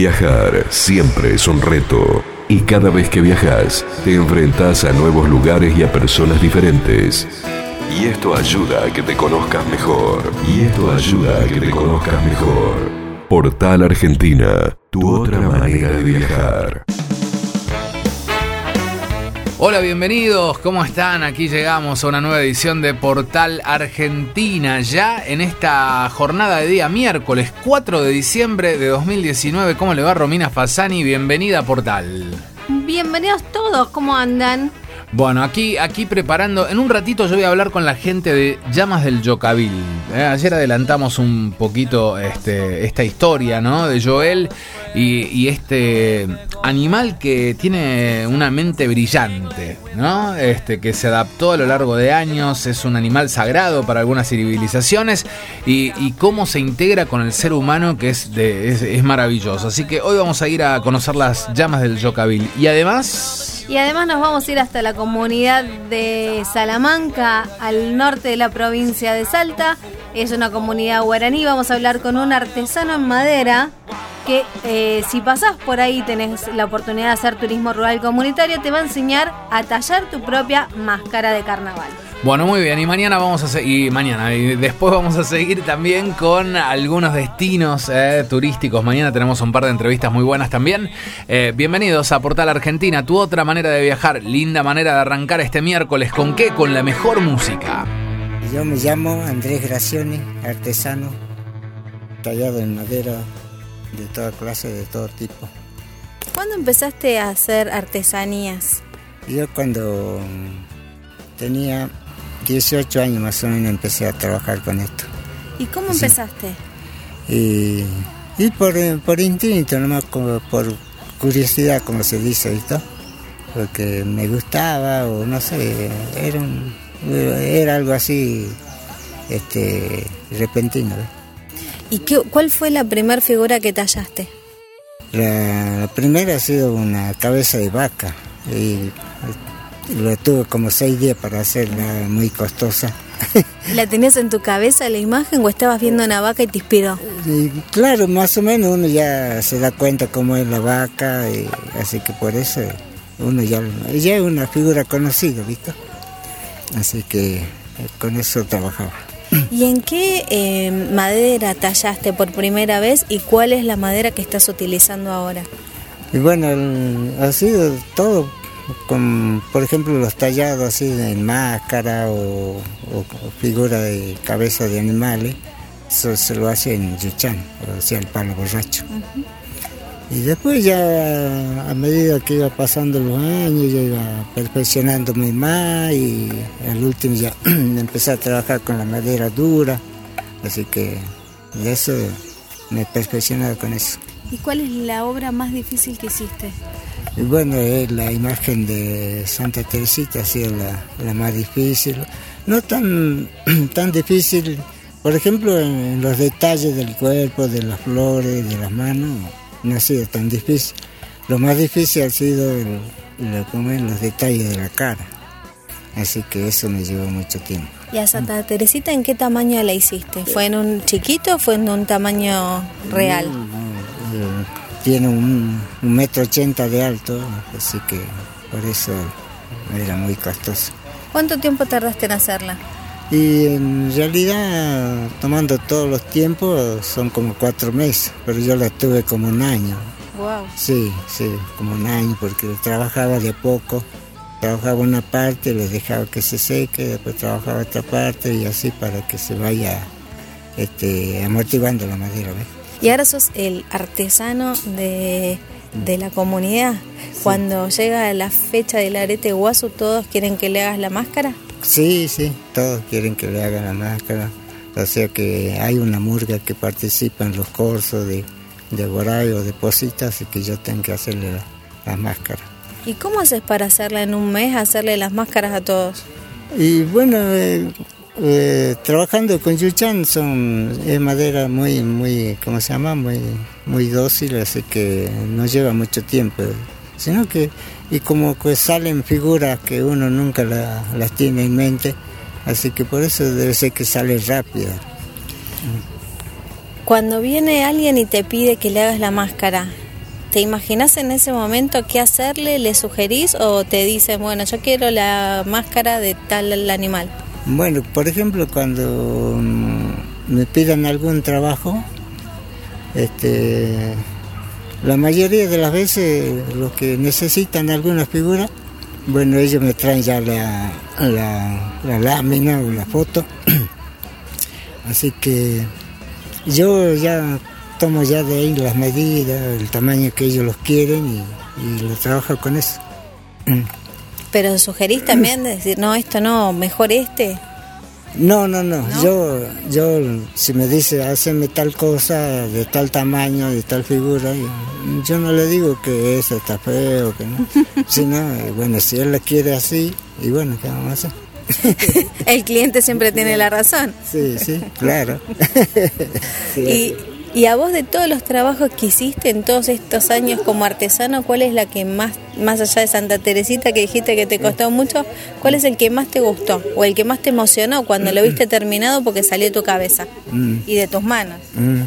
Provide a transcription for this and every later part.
Viajar siempre es un reto y cada vez que viajas te enfrentas a nuevos lugares y a personas diferentes. Y esto ayuda a que te conozcas mejor. Y esto ayuda a que te conozcas mejor. Portal Argentina, tu otra manera de viajar. Hola, bienvenidos, ¿cómo están? Aquí llegamos a una nueva edición de Portal Argentina, ya en esta jornada de día miércoles 4 de diciembre de 2019. ¿Cómo le va Romina Fasani? Bienvenida a Portal. Bienvenidos todos, ¿cómo andan? Bueno, aquí, aquí preparando, en un ratito yo voy a hablar con la gente de Llamas del Yocabil. Eh, ayer adelantamos un poquito este, esta historia, ¿no? De Joel y, y, este animal que tiene una mente brillante, ¿no? Este, que se adaptó a lo largo de años, es un animal sagrado para algunas civilizaciones y, y cómo se integra con el ser humano que es, de, es, es maravilloso. Así que hoy vamos a ir a conocer las llamas del Yocabil. Y además... Y además nos vamos a ir hasta la comunidad de Salamanca, al norte de la provincia de Salta. Es una comunidad guaraní. Vamos a hablar con un artesano en madera que eh, si pasás por ahí tenés la oportunidad de hacer turismo rural comunitario, te va a enseñar a tallar tu propia máscara de carnaval. Bueno, muy bien, y mañana vamos a seguir, mañana, y después vamos a seguir también con algunos destinos eh, turísticos. Mañana tenemos un par de entrevistas muy buenas también. Eh, bienvenidos a Portal Argentina, tu otra manera de viajar, linda manera de arrancar este miércoles. ¿Con qué? Con la mejor música. Yo me llamo Andrés Gracioni, artesano, tallado en madera de toda clase, de todo tipo. ¿Cuándo empezaste a hacer artesanías? Yo cuando tenía 18 años más o menos empecé a trabajar con esto. ¿Y cómo sí. empezaste? Y, y por, por, instinto, nomás como por curiosidad, como se dice, ¿visto? Porque me gustaba o no sé, era, un, era algo así este, repentino. ¿ves? ¿Y qué, cuál fue la primera figura que tallaste? La, la, primera ha sido una cabeza de vaca. Y lo tuve como seis días para hacerla, muy costosa. ¿La tenías en tu cabeza la imagen o estabas viendo una vaca y te inspiró? Y, claro, más o menos uno ya se da cuenta cómo es la vaca, y, así que por eso uno ya, ya es una figura conocida, ¿viste? Así que con eso trabajaba. ¿Y en qué eh, madera tallaste por primera vez y cuál es la madera que estás utilizando ahora? Y bueno, el, ha sido todo, con, por ejemplo, los tallados así en máscara o, o, o figura de cabeza de animales, eso se lo hace en yuchán, o sea, el palo borracho. Uh -huh. Y después ya a medida que iba pasando los años, yo iba perfeccionándome más y al último ya empecé a trabajar con la madera dura, así que de eso me he perfeccionado con eso. ¿Y cuál es la obra más difícil que hiciste? Y bueno, la imagen de Santa Teresita, ha sido la, la más difícil. No tan, tan difícil, por ejemplo, en los detalles del cuerpo, de las flores, de las manos no ha sido tan difícil. Lo más difícil ha sido el, el, los detalles de la cara. Así que eso me llevó mucho tiempo. ¿Y a Santa Teresita en qué tamaño la hiciste? ¿Fue en un chiquito o fue en un tamaño real? No, no, tiene un, un, metro ochenta de alto, así que por eso era muy costoso. ¿Cuánto tiempo tardaste en hacerla? Y en realidad, tomando todos los tiempos, son como cuatro meses, pero yo la tuve como un año. Wow. Sí, sí, como un año, porque trabajaba de poco. Trabajaba una parte, les dejaba que se seque, después trabajaba otra parte y así para que se vaya este, amortiguando la madera. ¿ves? Y ahora sos el artesano de, de la comunidad. Sí. Cuando llega la fecha del arete guaso, ¿todos quieren que le hagas la máscara? Sí, sí, todos quieren que le hagan la máscara. O sea que hay una murga que participa en los cursos de, de Boray o de Positas y que yo tengo que hacerle la, la máscara. ¿Y cómo haces para hacerla en un mes, hacerle las máscaras a todos? Y bueno, eh, eh, trabajando con Yuchan son es madera muy, muy, ¿cómo se llama? Muy, muy dócil, así que no lleva mucho tiempo. Sino que, y como que salen figuras que uno nunca la, las tiene en mente, así que por eso debe ser que sale rápido. Cuando viene alguien y te pide que le hagas la máscara, ¿te imaginas en ese momento qué hacerle? ¿Le sugerís o te dicen, bueno, yo quiero la máscara de tal animal? Bueno, por ejemplo, cuando mm, me piden algún trabajo, este, la mayoría de las veces los que necesitan alguna figura, bueno, ellos me traen ya la, la, lámina o la foto. Así que yo ya tomo ya de ahí las medidas, el tamaño que ellos los quieren y, y lo trabajo con eso. Pero sugerís también de decir, no, esto no, mejor este. No, no, no, Yo, yo, si me dice, haceme tal cosa de tal tamaño, de tal figura, yo no le digo que eso está feo, que no. sino, eh, bueno, si él la quiere así, y bueno, ¿qué vamos a hacer? El cliente siempre tiene la razón. Sí, sí, claro. y, y a vos de todos los trabajos que hiciste en todos estos años como artesano, ¿cuál es la que más, más allá de Santa Teresita que dijiste que te costó mucho, cuál es el que más te gustó o el que más te emocionó cuando lo viste terminado porque salió de tu cabeza mm. y de tus manos? Mm.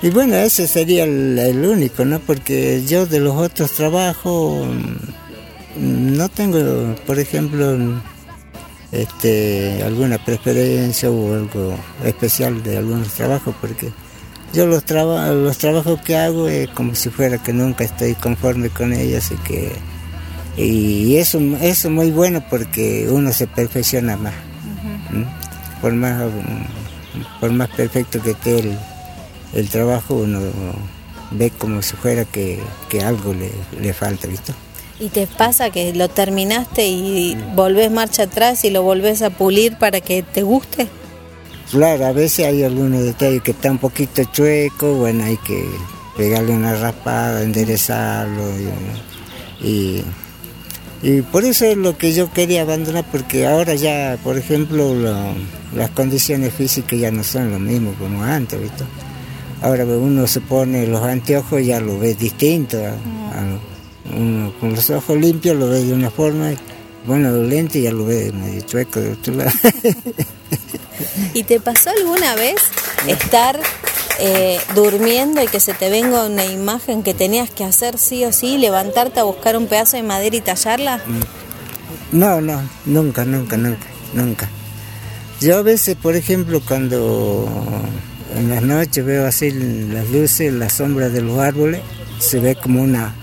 Y bueno, ese sería el, único, ¿no? Porque yo de los otros trabajos mm, no tengo, por ejemplo, este, alguna preferencia o algo especial de algunos trabajos, porque yo los, los trabajos que hago es como si fuera que nunca estoy conforme con ellos y que y eso, eso es muy bueno porque uno se perfecciona más. Por más por más perfecto que esté el, trabajo, uno ve como si fuera que, algo le, le falta, ¿visto? ¿Y te pasa que lo terminaste y volvés marcha atrás y lo volvés a pulir para que te guste? Claro, a veces hay algunos detalles que está un poquito chueco, bueno, hay que pegarle una raspada, enderezarlo. Y, y, por eso es lo que yo quería abandonar, porque ahora ya, por ejemplo, las condiciones físicas ya no son lo mismo como antes, ¿viste? Ahora uno se pone los anteojos y ya lo ve distinto. uno con los ojos limpios lo ve de una forma, bueno, los lentes ya lo ve medio chueco de otro lado. ¿Y te pasó alguna vez estar eh, durmiendo y que se te venga una imagen que tenías que hacer sí o sí, levantarte a buscar un pedazo de madera y tallarla? Mm. No, no, nunca, nunca, nunca, nunca. Yo a veces, por ejemplo, cuando en las noches veo así las luces, las sombras de los árboles, se ve como una,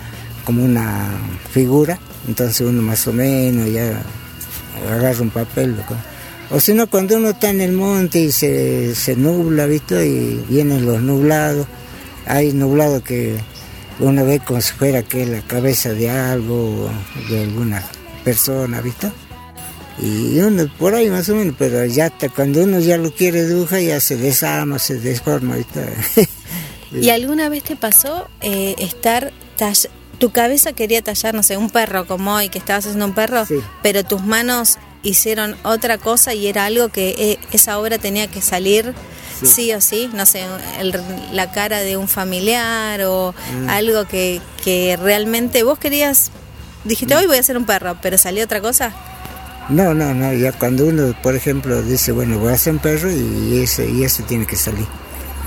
como una figura, entonces uno más o menos ya agarra un papel. O si no, cuando uno está en el monte y se, se nubla, ¿viste? Y vienen los nublados, hay nublados que uno ve como si fuera que la cabeza de algo, de alguna persona, ¿viste? Y uno por ahí más o menos, pero ya hasta cuando uno ya lo quiere dibujar ya se desarma, se desforma, ¿viste? ¿Y alguna vez te pasó eh, estar tu cabeza quería tallar, no sé, un perro como hoy, que estabas haciendo un perro, pero tus manos hicieron otra cosa y era algo que eh, esa obra tenía que salir sí, o sí, no sé, la cara de un familiar o mm. algo que, que, realmente vos querías, dijiste, mm. hoy voy a hacer un perro, pero salió otra cosa. No, no, no, ya cuando uno, por ejemplo, dice, bueno, voy a hacer un perro y ese, y ese tiene que salir.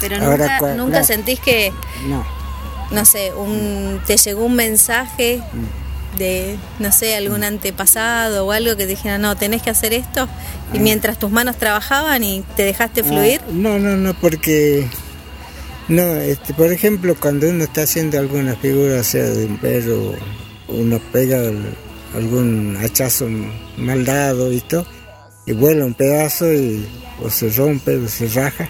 Pero nunca, nunca sentís que, no, no sé, un, te llegó un mensaje. Mm de, no sé, algún antepasado o algo que te dijera, no, tenés que hacer esto, y ah. mientras tus manos trabajaban y te dejaste fluir? no, no, no, porque, no, este, por ejemplo, cuando uno está haciendo alguna figura, sea de un perro, uno pega algún hachazo mal dado y todo, y vuela un pedazo y o se rompe o se raja,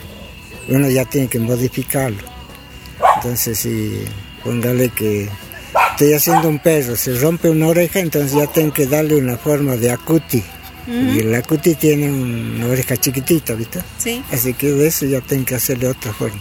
uno ya tiene que modificarlo. Entonces, si póngale que estoy haciendo un perro, se rompe una oreja, entonces ya tengo que darle una forma de acuti. Y el acuti tiene una oreja chiquitita, ¿viste? Sí. Así que de eso ya tengo que hacerle otra forma.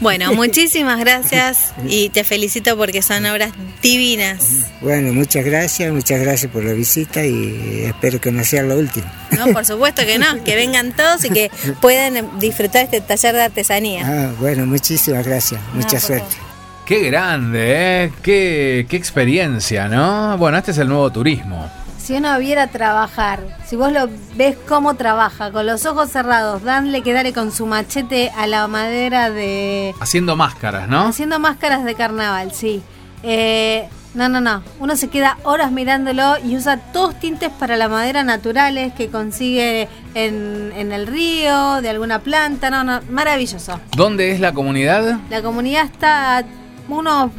Bueno, muchísimas gracias y te felicito porque son obras divinas. Bueno, muchas gracias, muchas gracias por la visita y espero que no sea la última. No, por supuesto que no, que vengan todos y que puedan disfrutar este taller de artesanía. Ah, bueno, muchísimas gracias, mucha suerte. Qué grande, ¿eh? Qué, qué experiencia, ¿no? Bueno, este es el nuevo turismo. Si uno viera trabajar, si vos lo ves cómo trabaja, con los ojos cerrados, danle que dale con su machete a la madera de... Haciendo máscaras, ¿no? Haciendo máscaras de carnaval, sí. Eh, no, no, no. Uno se queda horas mirándolo y usa todos tintes para la madera naturales que consigue en, en el río, de alguna planta. No, no, maravilloso. ¿Dónde es la comunidad? La comunidad está unos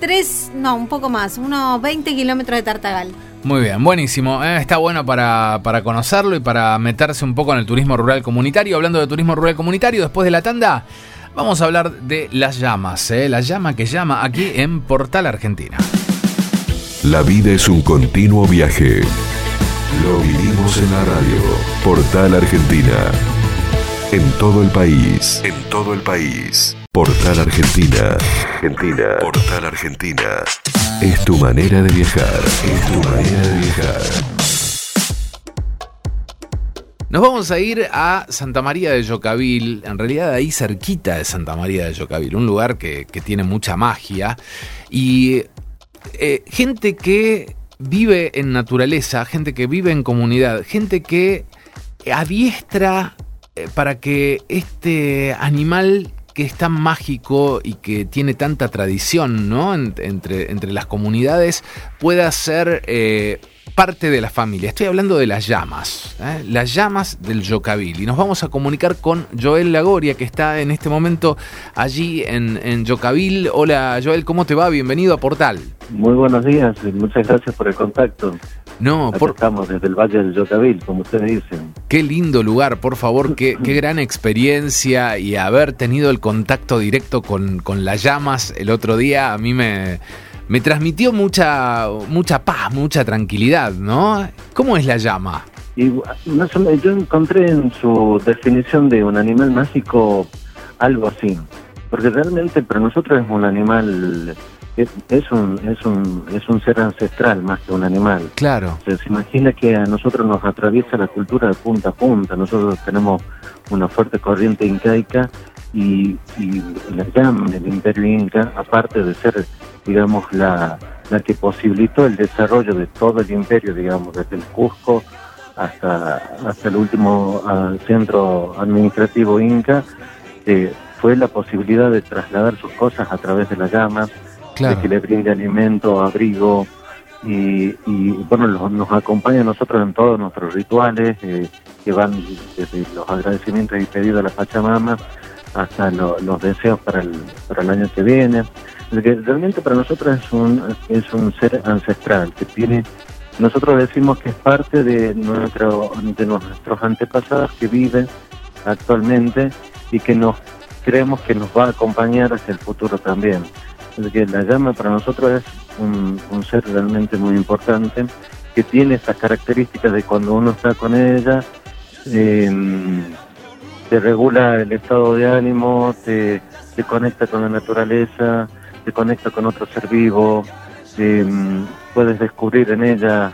3, no, un poco más, unos 20 kilómetros de Tartagal. Muy bien, buenísimo. Eh, está bueno para, para conocerlo y para meterse un poco en el turismo rural comunitario. Hablando de turismo rural comunitario, después de la tanda, vamos a hablar de las llamas. eh, La llama que llama aquí en Portal Argentina. La vida es un continuo viaje. Lo vivimos en la radio. Portal Argentina. En todo el país. En todo el país. Portal Argentina. Argentina. Portal Argentina. Es tu manera de viajar. Es tu manera de viajar. Nos vamos a ir a Santa María de Yocavil, en realidad ahí cerquita de Santa María de Yocavil, un lugar que, que tiene mucha magia y eh, gente que vive en naturaleza, gente que vive en comunidad, gente que adiestra eh, para que este animal que es tan mágico y que tiene tanta tradición ¿no? En- entre, entre las comunidades pueda ser eh, parte de la familia. Estoy hablando de las llamas, ¿eh? las llamas del Yocavil. Y nos vamos a comunicar con Joel Lagoria, que está en este momento allí en, en Yocavil. Hola Joel, ¿cómo te va? Bienvenido a Portal. Muy buenos días muchas gracias por el contacto. No, Acá por, estamos desde el Valle del Yocavil, como ustedes dicen. Qué lindo lugar, por favor, qué, qué gran experiencia y haber tenido el contacto directo con, con las llamas el otro día a mí me, me transmitió mucha, mucha paz, mucha tranquilidad, ¿no? ¿Cómo es la llama? Y más o menos, yo encontré en su definición de un animal mágico algo así. Porque realmente para nosotros es un animal, es, es un, es, un, es un ser ancestral más que un animal. Claro, O sea, se imagina que a nosotros nos atraviesa la cultura de punta a punta. Nosotros tenemos una fuerte corriente incaica y, y la llama del imperio inca, aparte de ser, digamos, la, la que posibilitó el desarrollo de todo el imperio, digamos, desde el Cusco hasta, hasta el último ah, centro administrativo inca, eh, fue la posibilidad de trasladar sus cosas a través de las llamas, de que le brinde alimento, abrigo y, y, bueno, nos acompaña a nosotros en todos nuestros rituales eh, que van desde los agradecimientos y pedidos a la Pachamama hasta lo- los deseos para el, para el año que viene. Así que realmente para nosotros es un, es un ser ancestral que tiene, nosotros decimos que es parte de, nuestro, de nuestros antepasados que viven actualmente y que nos creemos que nos va a acompañar hacia el futuro también. Así que la llama para nosotros es un, ser realmente muy importante que tiene esas características de cuando uno está con ella, eh, te regula el estado de ánimo, te, te conecta con la naturaleza, te conecta con otro ser vivo, eh, puedes descubrir en ella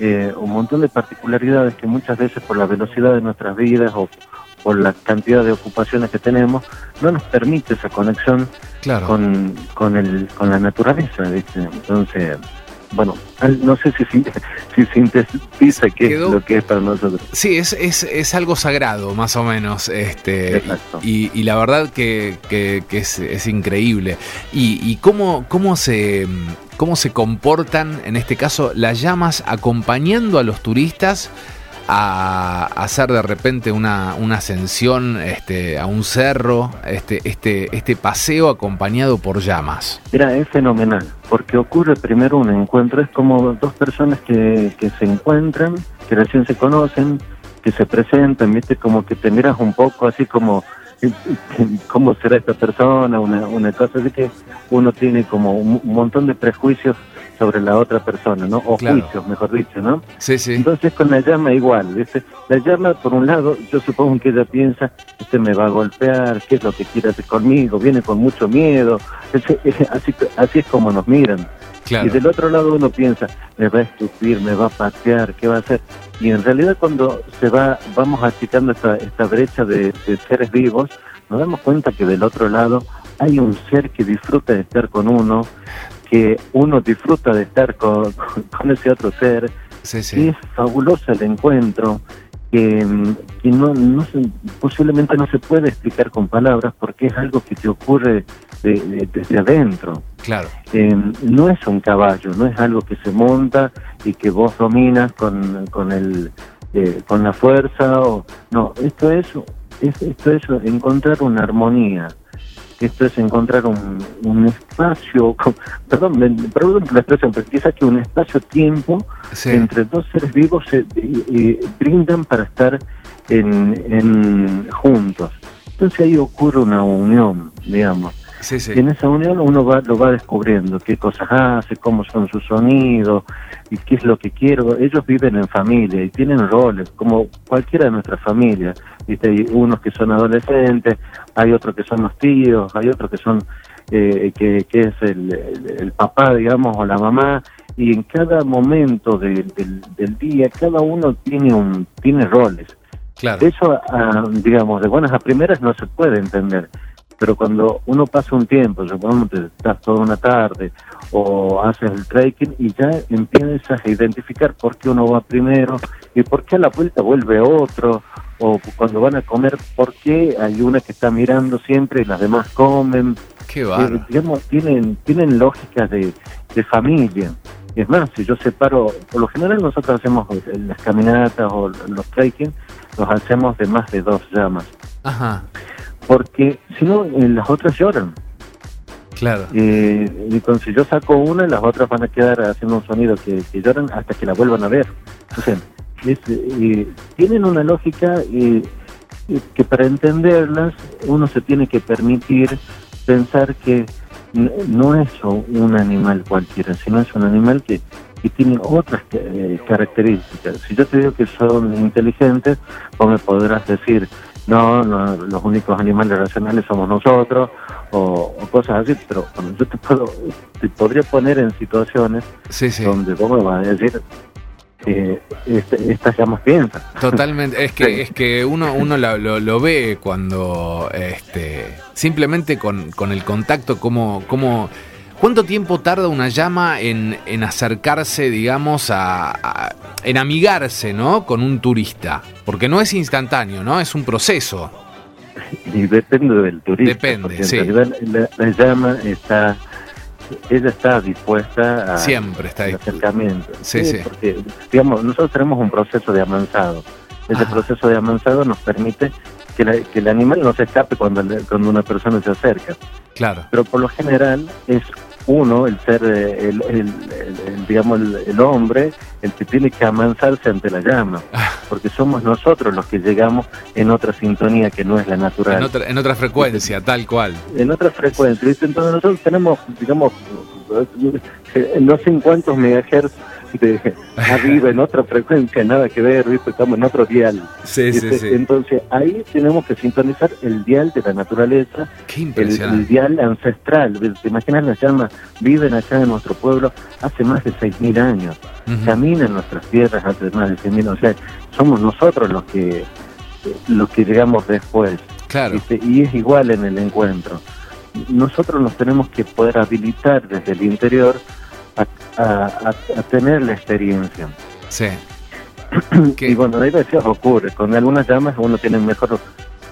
eh, un montón de particularidades que muchas veces por la velocidad de nuestras vidas o por la cantidad de ocupaciones que tenemos, no nos permite esa conexión Claro. con, con, el, con la naturaleza, ¿viste? Entonces, bueno, no sé si, si, si sintetiza qué Quedó- es lo que es para nosotros. Sí, es, es, es algo sagrado, más o menos. Este, Exacto. y, y la verdad que, que- que es, es increíble. Y, y cómo, cómo, se, cómo se comportan, en este caso, las llamas acompañando a los turistas a, hacer de repente una, una ascensión este, a un cerro, este, este, este paseo acompañado por llamas. Mira, es fenomenal, porque ocurre primero un encuentro, es como dos personas que, que se encuentran, que recién se conocen, que se presentan, viste, como que te miras un poco así como, ¿cómo será esta persona? Una, una cosa así que uno tiene como un montón de prejuicios sobre la otra persona, ¿no? O Claro. juicios, mejor dicho, ¿no? Sí, sí. Entonces con la llama igual, ¿viste? La llama, por un lado, yo supongo que ella piensa, este me va a golpear, qué es lo que quiere hacer conmigo, viene con mucho miedo, Ese- así, así es como nos miran. Claro. Y del otro lado uno piensa, me va a estupir, me va a patear, ¿qué va a hacer? Y en realidad cuando se va, vamos achicando esta, esta brecha de, de seres vivos, nos damos cuenta que del otro lado hay un ser que disfruta de estar con uno, que uno disfruta de estar con, con ese otro ser, Sí, y sí. es fabuloso el encuentro que, que no, no se- posiblemente no se puede explicar con palabras porque es algo que te ocurre de- de- desde adentro. Claro. Eh, no es un caballo, no es algo que se monta y que vos dominas con, con, el, eh, con la fuerza. O, no, esto es, es- esto es encontrar una armonía. Esto es encontrar un, un espacio, perdón, me- perdón la expresión, pero quizás que un espacio-tiempo Sí. entre dos seres vivos se y- y brindan para estar en, en juntos. Entonces ahí ocurre una unión, digamos. Sí, sí. Y en esa unión uno va, lo va descubriendo, qué cosas hace, cómo son sus sonidos y qué es lo que quiero. Ellos viven en familia y tienen roles, como cualquiera de nuestras familias. ¿Viste? Hay unos que son adolescentes, hay otros que son los tíos, hay otros que son, eh, que, que es el, el- el papá, digamos, o la mamá. Y en cada momento de- del, del día, cada uno tiene, un, tiene roles. Claro. Eso, ah, digamos, de buenas a primeras no se puede entender, pero cuando uno pasa un tiempo, supongamos que estás toda una tarde o haces el trekking y ya empiezas a identificar por qué uno va primero y por qué a la vuelta vuelve otro, o cuando van a comer, por qué hay una que está mirando siempre y las demás comen. Qué Eh, digamos, tienen, tienen lógicas de, de familia. Es más, si yo separo, por lo general nosotros hacemos las caminatas o los trekking, los hacemos de más de dos llamas. Ajá. Porque si no, eh, las otras lloran. Claro. Eh, y con, si yo saco una, las otras van a quedar haciendo un sonido que, que lloran hasta que la vuelvan a ver. Sea, es, eh, tienen una lógica eh, que para entenderlas uno se tiene que permitir pensar que no es un un animal cualquiera, sino es un animal que, que tiene otras eh, características. Si yo te digo que son inteligentes, vos me podrás decir, no, no, los únicos animales racionales somos nosotros, o, o cosas así, pero bueno, yo te, puedo, te podría poner en situaciones Sí, sí. donde vos me vas a decir, eh, este- estas llamas piensan. Totalmente, es que, es que uno, uno lo, lo- lo ve cuando este, simplemente con, con el contacto, como, como, ¿cuánto tiempo tarda una llama en, en acercarse, digamos, a, a- en amigarse, ¿no? Con un turista? Porque no es instantáneo, ¿no? Es un proceso. Y depende del turista. Depende, en sí. realidad la, la llama está, ella está dispuesta a Siempre está al acercamiento. Sí, sí. Porque, digamos, nosotros tenemos un proceso de amansado. Ese Ajá. proceso de amansado nos permite que, la- que el animal no se escape cuando, cuando una persona se acerca. Claro. Pero por lo general es uno, el ser, eh, el, el- digamos, el, el hombre, el que tiene que amansarse ante la llama. Ah. Porque somos nosotros los que llegamos en otra sintonía que no es la natural En otra, en otra frecuencia, tal cual. en otra frecuencia. ¿viste? Entonces nosotros tenemos, digamos, eh, no sé en cuántos megahertz de arriba, en otra frecuencia, nada que ver, ¿viste? estamos en otro dial. Sí, ¿viste? Entonces ahí tenemos que sintonizar el dial de la naturaleza, Qué el, el dial ancestral. ¿Te imaginas las llamas? Viven acá en nuestro pueblo hace más de 6.000 años. Ujú. Caminan en nuestras tierras hace más de 6.000 años. O sea, somos nosotros los que los que llegamos después. Claro. ¿viste? Y es igual en el encuentro. Nosotros nos tenemos que poder habilitar desde el interior a, a- a- a tener la experiencia. Sí. ¿Qué? Y bueno, hay veces ocurre, con algunas llamas uno tiene mejor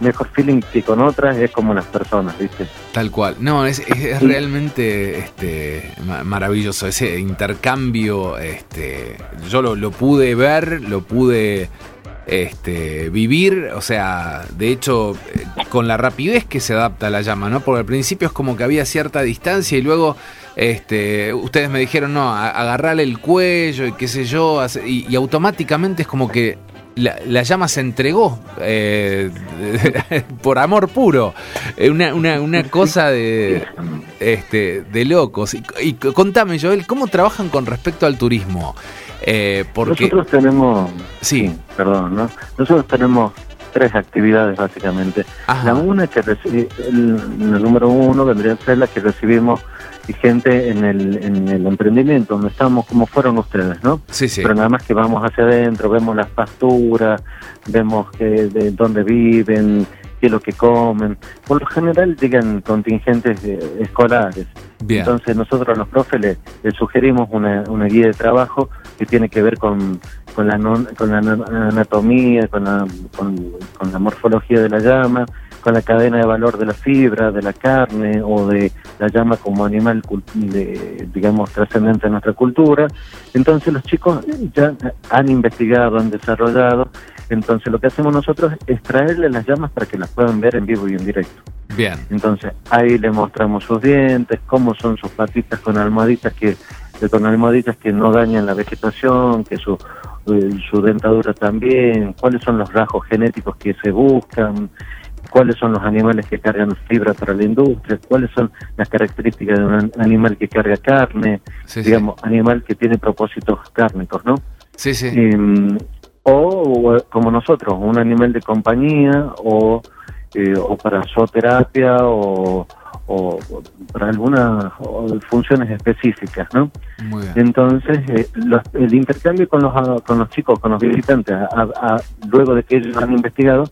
mejor feeling que con otras, es como las personas, ¿viste? Tal cual. No, es, es- realmente este, ma- maravilloso ese intercambio. Este, yo lo, lo pude ver, lo pude este, vivir. O sea, de hecho, eh, con la rapidez que se adapta a la llama, ¿no? Porque al principio es como que había cierta distancia y luego. Este, ustedes me dijeron, no, agarrarle el cuello y qué sé yo, y, y automáticamente es como que la, la llama se entregó eh, por amor puro. Eh, Una, una, una cosa de, este, de locos. Y, y contame, Joel, ¿cómo trabajan con respecto al turismo? Eh, porque, Nosotros tenemos, sí, perdón, ¿no? Nosotros tenemos tres actividades básicamente. ajá, La una que el, el número uno vendría a ser la que recibimos gente en el, en el emprendimiento donde estamos como fueron ustedes, ¿no? sí, sí, Pero nada más que vamos hacia adentro, vemos las pasturas, vemos que, de dónde viven, qué es lo que comen. Por lo general llegan contingentes eh, escolares. bien, Entonces nosotros a los profes les, les sugerimos una, una guía de trabajo que tiene que ver con con la, con la anatomía, con la, con, la morfología de la llama, con la cadena de valor de la fibra, de la carne o de la llama como animal, de, digamos, trascendente en nuestra cultura. Entonces los chicos ya han investigado, han desarrollado. Entonces lo que hacemos nosotros es traerles las llamas para que las puedan ver en vivo y en directo. Bien. Entonces ahí le mostramos sus dientes, cómo son sus patitas con almohaditas que con almohaditas que no dañan la vegetación, que su, eh, su dentadura también, cuáles son los rasgos genéticos que se buscan, cuáles son los animales que cargan fibra para la industria, cuáles son las características de un animal que carga carne, digamos, animal que tiene propósitos cárnicos, ¿no? Sí, sí. Em, o, como nosotros, un animal de compañía o, eh, o para zooterapia o, o para algunas funciones específicas, ¿no? Muy bien. Entonces, eh, el intercambio con los, con los chicos, con los visitantes, luego de que ellos han investigado,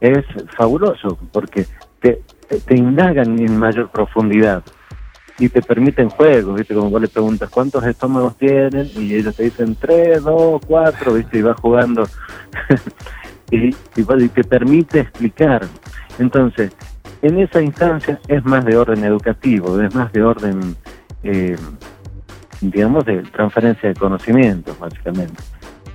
es fabuloso porque te, te indagan en mayor profundidad y te permiten juegos, ¿viste? Como vos le preguntas cuántos estómagos tienen y ellos te dicen tres, dos, cuatro, ¿viste? Y vas jugando y, y, te permite explicar. Entonces, en esa instancia es más de orden educativo, es más de orden, eh, digamos, de transferencia de conocimientos, básicamente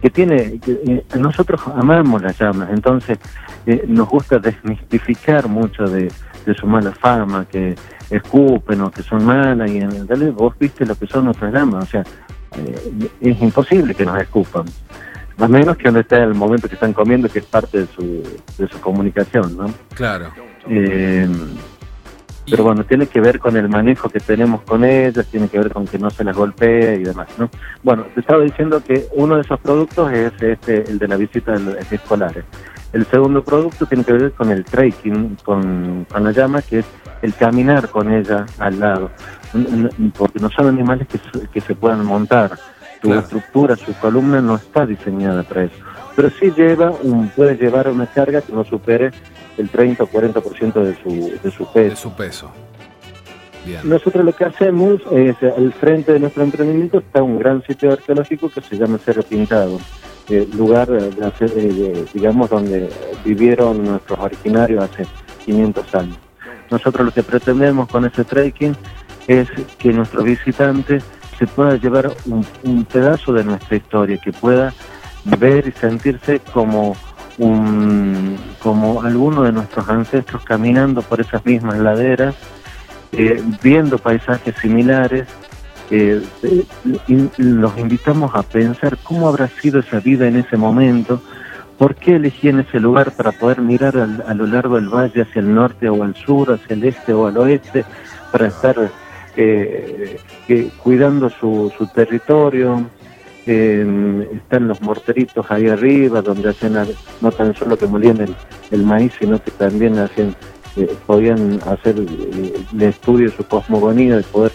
que tiene, eh, nosotros amamos las llamas, entonces eh, nos gusta desmistificar mucho de, su mala fama, que escupen o que son malas, y en realidad vos viste lo que son nuestras llamas, o sea, eh, es imposible que nos escupan, más o menos que donde está el momento que están comiendo, que es parte de su, de su comunicación, ¿no? Claro. Pero bueno, tiene que ver con el manejo que tenemos con ellas, tiene que ver con que no se las golpee y demás, ¿no? Bueno, te estaba diciendo que uno de esos productos es este, el de la visita de escolares. El segundo producto tiene que ver con el trekking, con, con la llama, que es el caminar con ella al lado, porque no son animales que, que se puedan montar. Su estructura, su columna no está diseñada para eso. Pero sí lleva un, puede llevar una carga que no supere el 30 o 40% de su, de su peso. De su peso. Nosotros lo que hacemos es, al frente de nuestro emprendimiento está un gran sitio arqueológico que se llama Cerro Pintado, eh, lugar, de, digamos, donde vivieron nuestros originarios hace 500 años. Nosotros lo que pretendemos con ese trekking es que nuestro visitante se pueda llevar un, un pedazo de nuestra historia, que pueda ver y sentirse como como algunos de nuestros ancestros caminando por esas mismas laderas, eh, viendo paisajes similares. Eh, los invitamos a pensar cómo habrá sido esa vida en ese momento, por qué elegí en ese lugar para poder mirar a lo largo del valle hacia el norte o al sur, hacia el este o al oeste, para estar eh, cuidando su, su territorio, eh, están los morteritos ahí arriba, donde hacen no tan solo que molían el, maíz, sino que también hacen, eh, podían hacer eh, el estudio de su cosmogonía, de poder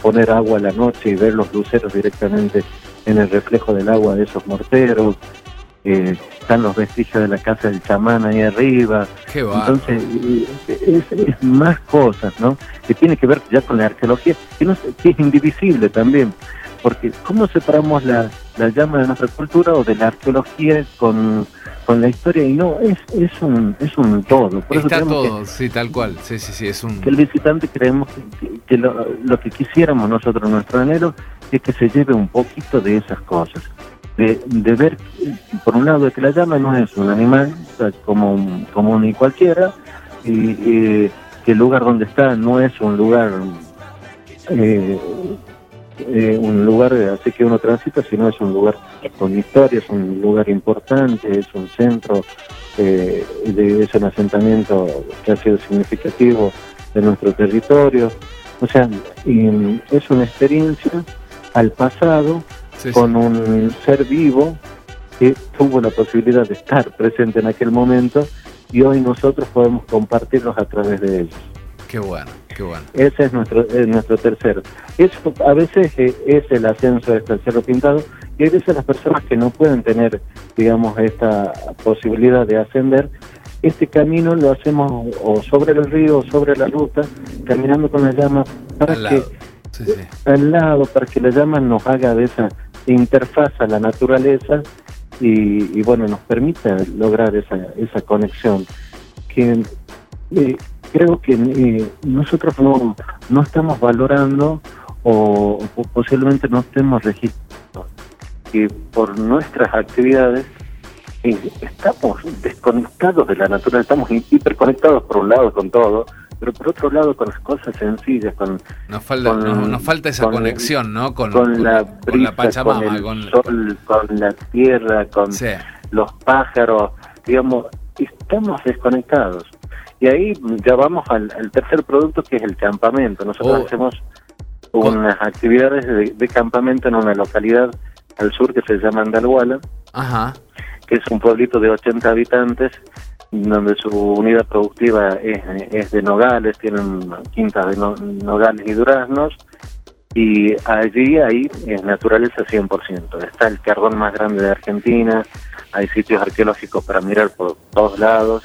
poner agua a la noche y ver los luceros directamente en el reflejo del agua de esos morteros. Eh, están los vestigios de la casa del chamán ahí arriba. Entonces, es, más cosas, ¿no? Que tiene que ver ya con la arqueología, que, no, que es indivisible también porque ¿cómo separamos la, llama de nuestra cultura o de la arqueología con, la historia? Y no, es, es, un, es un todo. Está todo, sí, tal cual. Sí, sí, sí, es un... Que el visitante creemos que, lo, que quisiéramos nosotros, nuestro anhelo, es que se lleve un poquito de esas cosas. De, de ver, por un lado, que la llama no es un animal como, como ni cualquiera, y que el lugar donde está no es un lugar eh, eh, un lugar así que uno transita, sino es un lugar con historia, es un lugar importante, es un centro, eh, de, es un asentamiento que ha sido significativo de nuestro territorio. O sea, es una experiencia al pasado con un ser vivo que tuvo la posibilidad de estar presente en aquel momento y hoy nosotros podemos compartirlos a través de ellos. Qué bueno, qué bueno. Ese es nuestro, nuestro tercero. Eso a veces eh, es el ascenso de este cerro pintado y hay veces las personas que no pueden tener, digamos, esta posibilidad de ascender, este camino lo hacemos o sobre el río o sobre la ruta, caminando con la llama para al que lado. al lado, para que la llama nos haga de esa interfaz a la naturaleza y, bueno, nos permite lograr esa, esa conexión que eh, creo que eh, nosotros no, no estamos valorando o, posiblemente no estemos registrando que por nuestras actividades eh, estamos desconectados de la naturaleza, estamos hiperconectados por un lado con todo, pero por otro lado con las cosas sencillas, con... Nos falta, nos, falta esa conexión, ¿no? Con, la, Pachamama, con el sol, con la tierra, con los pájaros, digamos, estamos desconectados. Y ahí ya vamos al, tercer producto que es el campamento. Nosotros oh. hacemos unas actividades de, campamento en una localidad al sur que se llama Andalhuala, que es un pueblito de 80 habitantes donde su unidad productiva es, de nogales, tienen quintas de nogales y duraznos, y allí ahí es naturaleza 100%. Está el carbón más grande de Argentina, hay sitios arqueológicos para mirar por todos lados,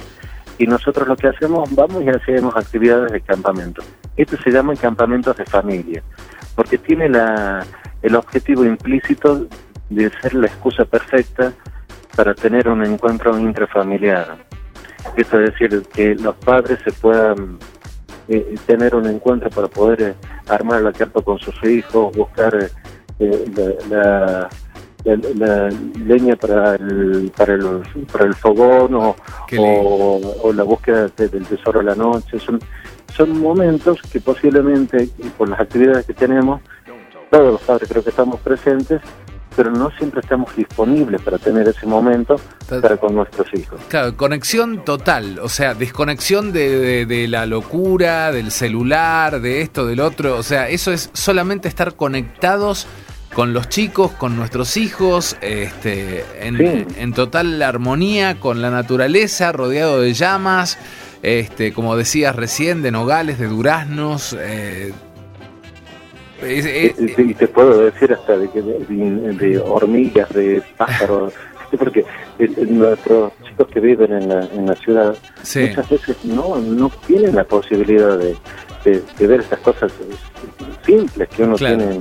y nosotros lo que hacemos, vamos y hacemos actividades de campamento. Esto se llama campamentos de familia, porque tiene la, el objetivo implícito de ser la excusa perfecta para tener un encuentro intrafamiliar eso es decir, que los padres se puedan eh, tener un encuentro para poder eh, armar la carpa con sus hijos, buscar eh, la, leña para el, para el, para el fogón o, o, la búsqueda del tesoro de la noche. Son, son momentos que posiblemente, por las actividades que tenemos, todos los padres creo que estamos presentes, pero no siempre estamos disponibles para tener ese momento para con nuestros hijos. Claro, conexión total, o sea, desconexión de, la locura, del celular, de esto, del otro, o sea, eso es solamente estar conectados con los chicos, con nuestros hijos, este, en, total armonía con la naturaleza, rodeado de llamas, este, como decías recién, de nogales, de duraznos, eh, y te puedo decir hasta de, de, hormigas, de pájaros, porque nuestros chicos que viven en la, en la ciudad muchas veces no, no tienen la posibilidad de, ver estas cosas simples que uno tiene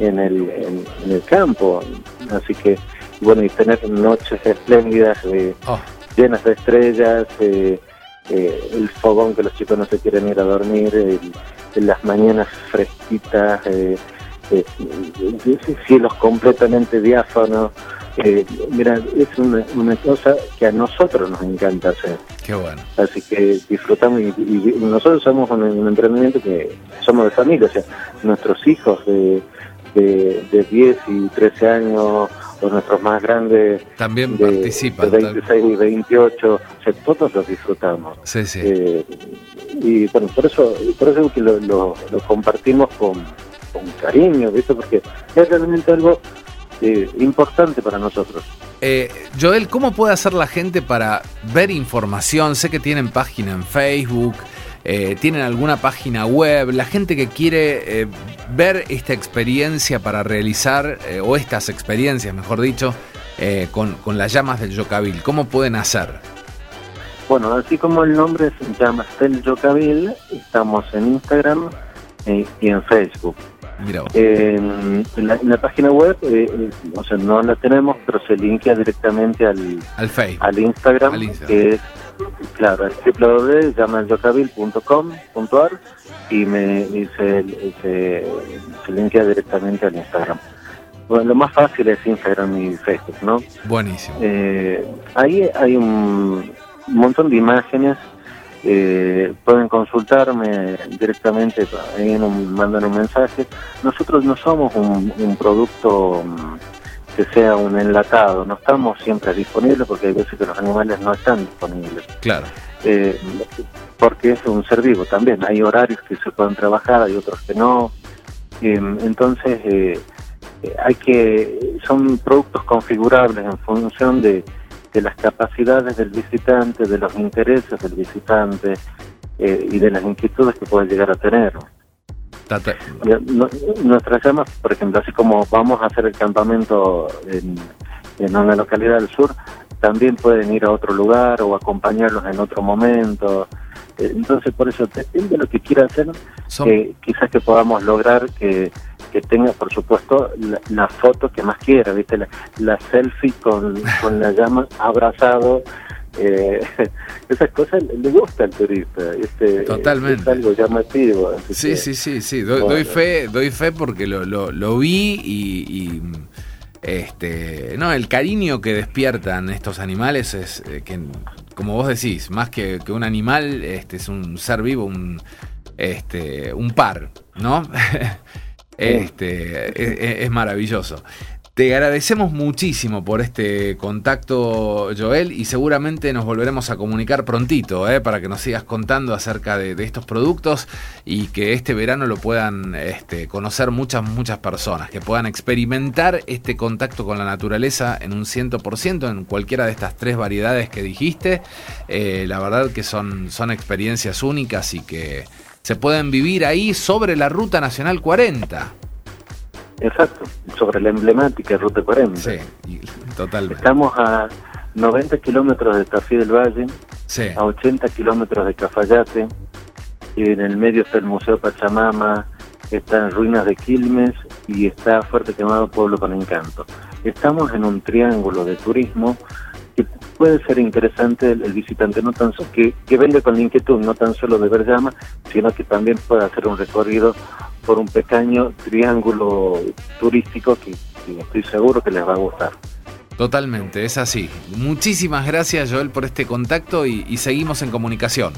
en el, en, el campo. Así que, bueno, y tener noches espléndidas, oh. llenas de estrellas, eh, eh, el fogón que los chicos no se quieren ir a dormir, en las mañanas fresquitas, eh, eh, cielos completamente diáfanos. Eh, mira, es una, una, cosa que a nosotros nos encanta hacer. Qué bueno. Así que disfrutamos y, nosotros somos un, emprendimiento que somos de familia, o sea, nuestros hijos de, de, de 10 y 13 años o nuestros más grandes también participan. De 26 y 28, o sea, todos los disfrutamos. Sí, sí. Eh, y bueno, por eso, por eso que lo, lo, compartimos con, con, cariño, ¿viste? Porque es realmente algo eh, importante para nosotros. Eh, Joel, ¿cómo puede hacer la gente para ver información? Sé que tienen página en Facebook, eh, tienen alguna página web, la gente que quiere ver esta experiencia para realizar, o estas experiencias, mejor dicho, con, con, las llamas del Yocabil, ¿cómo pueden hacer? Bueno, así como el nombre se llama Stel Yocabil, estamos en Instagram y en Facebook. En, la, página web, eh, eh, o sea, no la tenemos, pero se linkea directamente al, al, al, Instagram, que es, claro, es www.llamalyocabil.com.ar y, me, y se, se, se linkea directamente al Instagram. Bueno, lo más fácil es Instagram y Facebook, ¿no? Buenísimo. Eh, ahí hay un montón de imágenes. Eh, pueden consultarme directamente, ahí mandan un mensaje. Nosotros no somos un, producto mm, que sea un enlatado, no estamos siempre disponibles porque hay veces que los animales no están disponibles. Claro. Eh, porque es un ser vivo también, hay horarios que se pueden trabajar, hay otros que no. Em, entonces, eh, hay que, son productos configurables en función de, de las capacidades del visitante, de los intereses del visitante eh, y de las inquietudes que puede llegar a tener. nuestras llamas, por ejemplo, así como vamos a hacer el campamento en, una localidad del sur, también pueden ir a otro lugar o acompañarlos en otro momento. Eh, entonces, por eso, depende de lo que quiera hacer, quizás que podamos lograr que que tenga, por supuesto, la, foto que más quiera, ¿viste? La, selfie con, con la llama abrazado. Eh, esas cosas le gusta al turista. Este, Totalmente. Es algo llamativo. Sí, sí, sí, sí. Doy, fe, doy fe porque lo, lo, lo vi y, este, no, el cariño que despiertan estos animales es eh, que, como vos decís, más que, que, un animal, este es un ser vivo, un, este, un par, ¿no? este, es, maravilloso. Te agradecemos muchísimo por este contacto, Joel, y seguramente nos volveremos a comunicar prontito ¿eh? para que nos sigas contando acerca de, estos productos y que este verano lo puedan este, conocer muchas, muchas personas, que puedan experimentar este contacto con la naturaleza en un 100% en cualquiera de estas tres variedades que dijiste. Eh, la verdad que son, son experiencias únicas y que se pueden vivir ahí sobre la Ruta Nacional 40. Exacto, sobre la emblemática Ruta 40. Sí, totalmente. Estamos a 90 kilómetros de Tafí del Valle, a 80 kilómetros de Cafayate, y en el medio está el Museo Pachamama, están ruinas de Quilmes y está Fuerte Quemado Pueblo con Encanto. Estamos en un triángulo de turismo puede ser interesante el, visitante no tan que, que venga con la inquietud no tan solo de ver llama, sino que también pueda hacer un recorrido por un pequeño triángulo turístico que, estoy seguro que les va a gustar. Totalmente, es así. Muchísimas gracias Joel por este contacto y, seguimos en comunicación.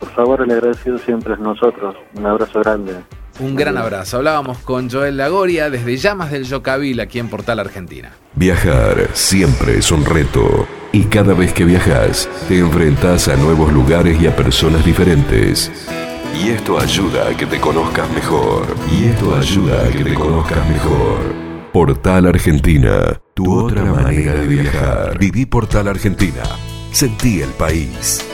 Por favor, el agradecido siempre es nosotros. Un abrazo grande. Un gran abrazo. Hablábamos con Joel Lagoria desde Llamas del Yocavil aquí en Portal Argentina. Viajar siempre es un reto y cada vez que viajas te enfrentas a nuevos lugares y a personas diferentes. Y esto ayuda a que te conozcas mejor. Y esto ayuda a que te conozcas mejor. Portal Argentina, tu otra manera de viajar. Viví Portal Argentina. Sentí el país.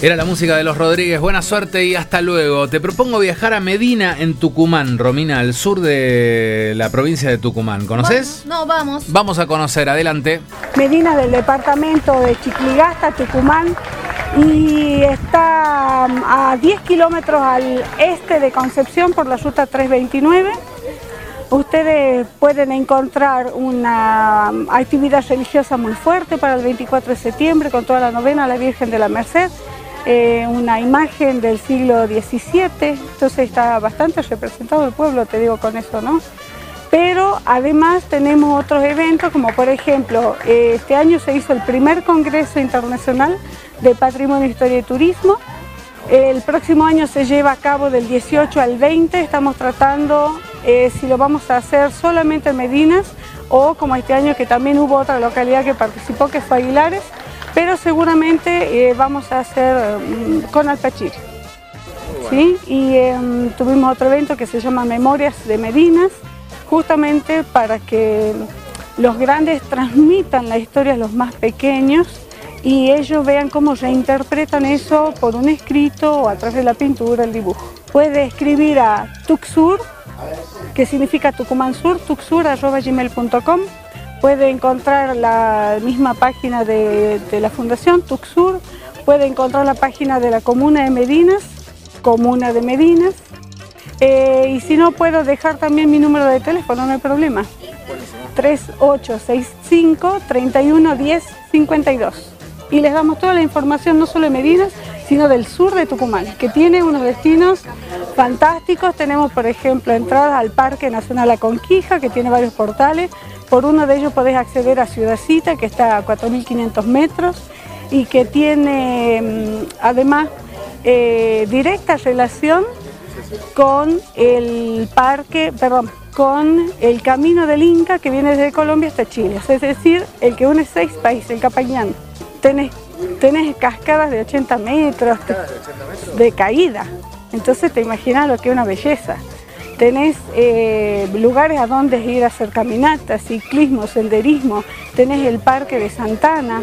Era la música de los Rodríguez. Buena suerte y hasta luego. Te propongo viajar a Medina en Tucumán, Romina, al sur de la provincia de Tucumán. ¿Conoces? No, vamos. Vamos a conocer, adelante. Medina del departamento de Chicligasta, Tucumán, y está um, a 10 kilómetros al este de Concepción por la ruta 329. Ustedes pueden encontrar una um, actividad religiosa muy fuerte para el 24 de septiembre con toda la novena a la Virgen de la Merced. Eh, una imagen del siglo XVII, entonces está bastante representado el pueblo, te digo con eso, ¿no? Pero además tenemos otros eventos, como por ejemplo, eh, este año se hizo el primer Congreso Internacional de Patrimonio, Historia y Turismo. El próximo año se lleva a cabo del 18 al 20, estamos tratando eh, si lo vamos a hacer solamente en Medinas o como este año que también hubo otra localidad que participó, que fue Aguilares, pero seguramente eh, vamos a hacer mm, con Alpachir. ¿sí? Y em, tuvimos otro evento que se llama Memorias de Medinas, justamente para que los grandes transmitan la historia a los más pequeños y ellos vean cómo reinterpretan eso por un escrito o a través de la pintura, el dibujo. Puede escribir a Tuxur, que significa Tucumán Sur, tuxur.gmail.com puede encontrar la misma página de, la Fundación Tuxur, puede encontrar la página de la Comuna de Medinas, Comuna de Medinas, eh, y si no puedo dejar también mi número de teléfono, no hay problema. 3865 3110 52. Y les damos toda la información no solo de Medinas, sino del sur de Tucumán, que tiene unos destinos fantásticos. Tenemos, por ejemplo, entradas al Parque Nacional La Conquija, que tiene varios portales. Por uno de ellos podés acceder a Ciudadcita, que está a 4.500 metros y que tiene mm, además eh, directa relación con el parque, perdón, con el camino del Inca que viene desde Colombia hasta Chile, es decir, el que une seis países, el Capañán. Tenés, tenés cascadas de 80 metros de caída, entonces te imaginas lo que es una belleza tenés eh, lugares a donde ir a hacer caminatas, ciclismo, senderismo, tenés el Parque de Santana,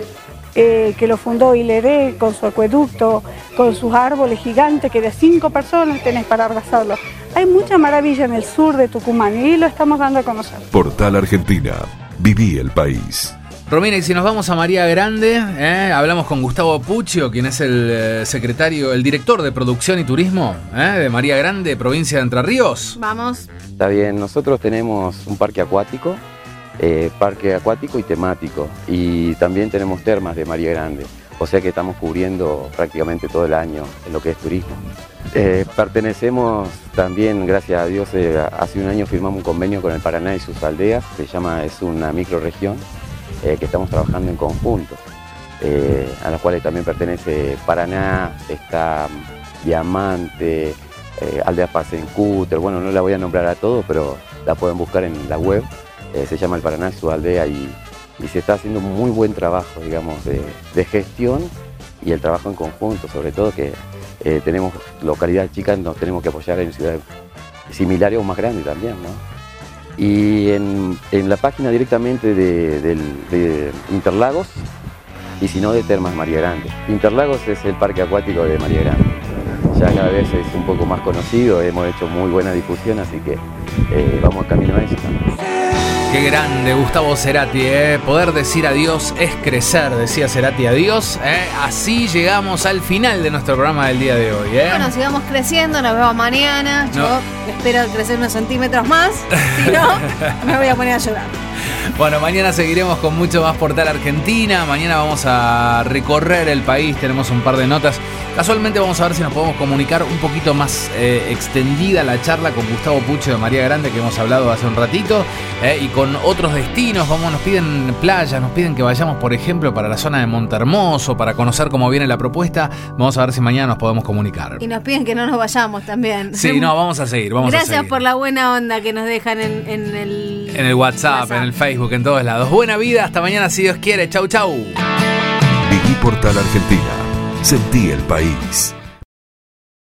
eh, que lo fundó Hileré con su acueducto, con sus árboles gigantes que de cinco personas tenés para abrazarlos. Hay mucha maravilla en el sur de Tucumán y lo estamos dando a conocer. Portal Argentina. Viví el país. Romina, y si nos vamos a María Grande, ¿eh? hablamos con Gustavo Puccio, quien es el eh, secretario, el director de producción y turismo ¿eh? de María Grande, provincia de Entre Ríos. Vamos. Está bien, nosotros tenemos un parque acuático, eh, parque acuático y temático, y también tenemos termas de María Grande, o sea que estamos cubriendo prácticamente todo el año en lo que es turismo. Eh, pertenecemos también, gracias a Dios, eh, hace un año firmamos un convenio con el Paraná y sus aldeas, se llama, es una microregión eh, que estamos trabajando en conjunto, eh, a las cuales también pertenece Paraná, está mm, Diamante, eh, Aldea Pasencúter, bueno, no la voy a nombrar a todos, pero la pueden buscar en la web, eh, se llama el Paraná su aldea y, y se está haciendo muy buen trabajo, digamos, de, de gestión y el trabajo en conjunto, sobre todo que tenemos localidades chicas, nos tenemos que apoyar en ciudades similares o más grandes también, ¿no? Y en, en la página directamente de, Interlagos, y si no de Termas María Grande. Interlagos es el parque acuático de María Grande. Ya cada vez es un poco más conocido, hemos hecho muy buena difusión, así que eh, vamos camino a eso. Qué grande, Gustavo Cerati, ¿eh? Poder decir adiós es crecer, decía Cerati adiós. ¿eh? Así llegamos al final de nuestro programa del día de hoy. ¿eh? Bueno, sigamos creciendo, nos vemos mañana. Yo espero crecer unos centímetros más. Si no, me voy a poner a llorar. Bueno, mañana seguiremos con mucho más Portal Argentina. Mañana vamos a recorrer el país, tenemos un par de notas. Casualmente vamos a ver si nos podemos comunicar un poquito más eh, extendida la charla con Gustavo Pucho de María Grande que hemos hablado hace un ratito eh, y con otros destinos. Vamos, nos piden playas, nos piden que vayamos, por ejemplo, para la zona de Montermoso para conocer cómo viene la propuesta. Vamos a ver si mañana nos podemos comunicar. Y nos piden que no nos vayamos también. Sí, no, vamos a seguir, vamos a Gracias seguir. por la buena onda que nos dejan en, en el... En el WhatsApp, en el Facebook, en todos lados. Buena vida, hasta mañana si Dios quiere. Chau, chau. Viví Portal Argentina. Sentí el país.